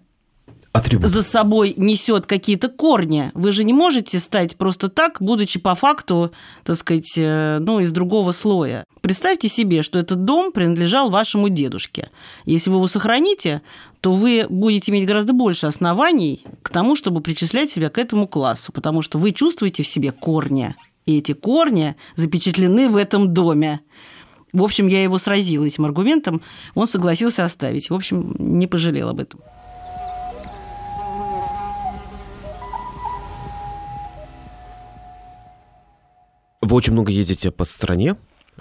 S3: Атрибут. за собой несет какие-то корни. Вы же не можете стать просто так, будучи по факту, так сказать, э, ну, из другого слоя. Представьте себе, что этот дом принадлежал вашему дедушке. Если вы его сохраните, то вы будете иметь гораздо больше оснований к тому, чтобы причислять себя к этому классу, потому что вы чувствуете в себе корни. И эти корни запечатлены в этом доме. В общем, я его сразила этим аргументом. Он согласился оставить. В общем, не пожалел об этом.
S1: Вы очень много ездите по стране,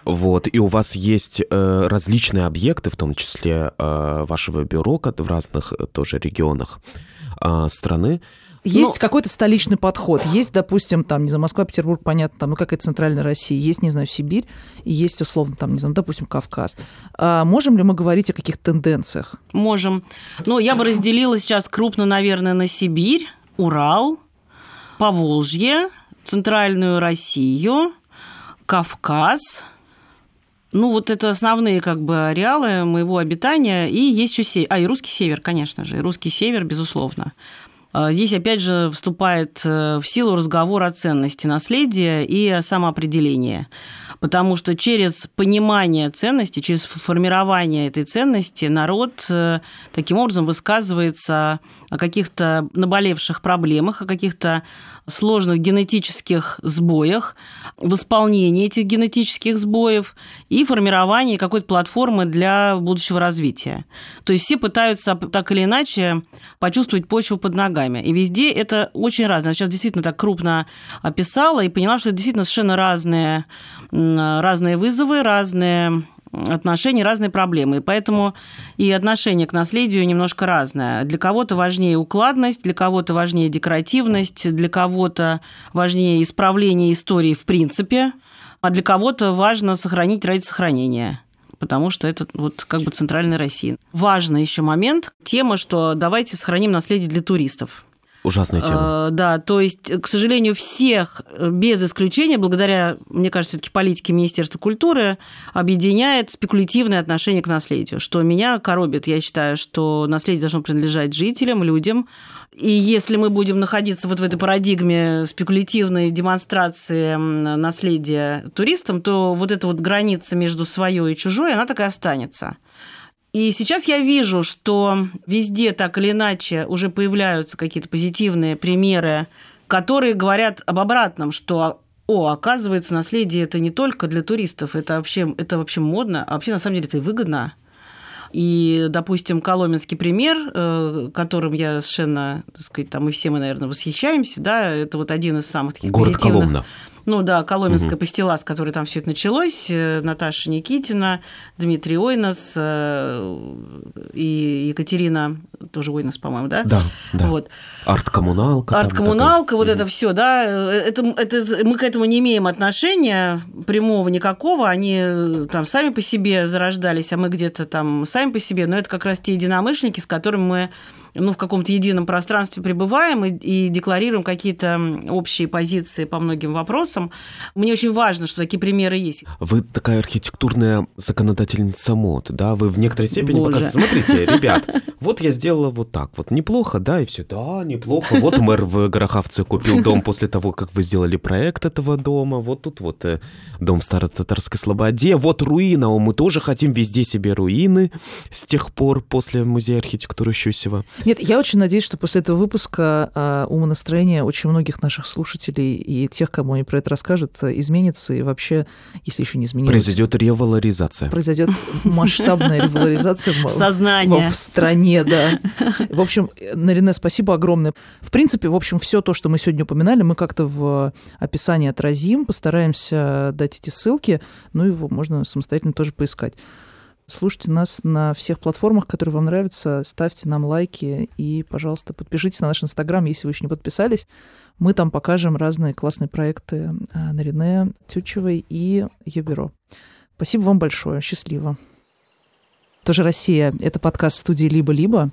S1: вот, и у вас есть э, различные объекты, в том числе э, вашего бюро в разных тоже регионах э, страны.
S2: Есть ну, какой-то столичный подход. Есть, допустим, там, не знаю, Москва, Петербург, понятно, там, ну, какая-то центральная Россия. Есть, не знаю, Сибирь, и есть, условно, там, не знаю, допустим, Кавказ. А можем ли мы говорить о каких-то тенденциях?
S3: Можем. Ну, я бы разделила сейчас крупно, наверное, на Сибирь, Урал, Поволжье, Центральную Россию, Кавказ – ну, вот это основные как бы ареалы моего обитания. И есть еще север. А, и русский север, конечно же. И русский север, безусловно. А, здесь, опять же, вступает э, в силу разговор о ценности наследия и о самоопределении. Потому что через понимание ценности, через формирование этой ценности народ э, таким образом высказывается о каких-то наболевших проблемах, о каких-то сложных генетических сбоях, восполнении этих генетических сбоев и формировании какой-то платформы для будущего развития. То есть все пытаются так или иначе почувствовать почву под ногами. И везде это очень разное. Я сейчас действительно так крупно описала и поняла, что это действительно совершенно разные, разные вызовы, разные отношений, разные проблемы. И поэтому и отношение к наследию немножко разное. Для кого-то важнее укладность, для кого-то важнее декоративность, для кого-то важнее исправление истории в принципе, а для кого-то важно сохранить ради сохранения потому что это вот как бы центральная Россия. Важный еще момент, тема, что давайте сохраним наследие для туристов.
S1: Ужасная тема.
S3: Э, да, то есть, к сожалению, всех, э, без исключения, благодаря, мне кажется, все-таки политике Министерства культуры, объединяет спекулятивное отношение к наследию, что меня коробит. Я считаю, что наследие должно принадлежать жителям, людям. И если мы будем находиться вот в этой парадигме спекулятивной демонстрации наследия туристам, то вот эта вот граница между свое и чужое, она так и останется. И сейчас я вижу, что везде так или иначе уже появляются какие-то позитивные примеры, которые говорят об обратном, что о, оказывается, наследие это не только для туристов, это вообще, это вообще модно, а вообще на самом деле это и выгодно. И, допустим, коломенский пример, э, которым я совершенно, так сказать, там и все мы, наверное, восхищаемся, да, это вот один из самых таких
S1: Город
S3: позитивных...
S1: Коломна.
S3: Ну да, Коломенская угу. пастила, с которой там все это началось, э, Наташа Никитина, Дмитрий Ойнос э, и Екатерина, тоже Ойнос, по-моему, да?
S1: Да, да.
S3: Вот.
S1: Арт-коммуналка.
S3: Арт-коммуналка, вот угу. это все, да. Это, это, мы к этому не имеем отношения прямого никакого. Они э, там сами по себе зарождались, а мы где-то там сами по себе. Но это как раз те единомышленники, с которыми мы ну, в каком-то едином пространстве пребываем и, и декларируем какие-то общие позиции по многим вопросам. Мне очень важно, что такие примеры есть.
S1: Вы такая архитектурная законодательница мод, да? Вы в некоторой степени показываете, смотрите, ребят, вот я сделала вот так, вот неплохо, да, и все, да, неплохо. Вот мэр в Гороховце купил дом после того, как вы сделали проект этого дома, вот тут вот э, дом в Старо-Татарской Слободе, вот руина, мы тоже хотим везде себе руины с тех пор после музея архитектуры Щусева.
S2: Нет, я очень надеюсь, что после этого выпуска э, умонастроение очень многих наших слушателей и тех, кому они про это расскажут, изменится. И вообще, если еще не изменилось...
S1: Произойдет револаризация.
S2: Произойдет масштабная револаризация
S3: Сознание.
S2: в стране, да. В общем, Нарине, спасибо огромное. В принципе, в общем, все то, что мы сегодня упоминали, мы как-то в описании отразим, постараемся дать эти ссылки, ну, его можно самостоятельно тоже поискать. Слушайте нас на всех платформах, которые вам нравятся, ставьте нам лайки и, пожалуйста, подпишитесь на наш Инстаграм, если вы еще не подписались. Мы там покажем разные классные проекты э, Нарине Тютчевой и Ебюро. Спасибо вам большое. Счастливо. Тоже Россия. Это подкаст студии «Либо-либо».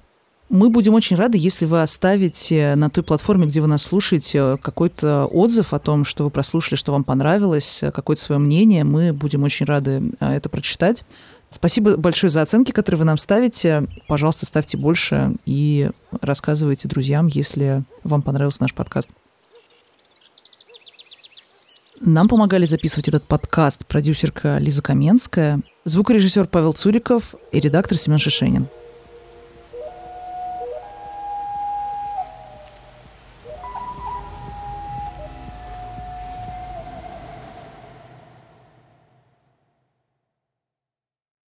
S2: Мы будем очень рады, если вы оставите на той платформе, где вы нас слушаете, какой-то отзыв о том, что вы прослушали, что вам понравилось, какое-то свое мнение. Мы будем очень рады э, это прочитать. Спасибо большое за оценки, которые вы нам ставите. Пожалуйста, ставьте больше и рассказывайте друзьям, если вам понравился наш подкаст. Нам помогали записывать этот подкаст продюсерка Лиза Каменская, звукорежиссер Павел Цуриков и редактор Семен Шишенин.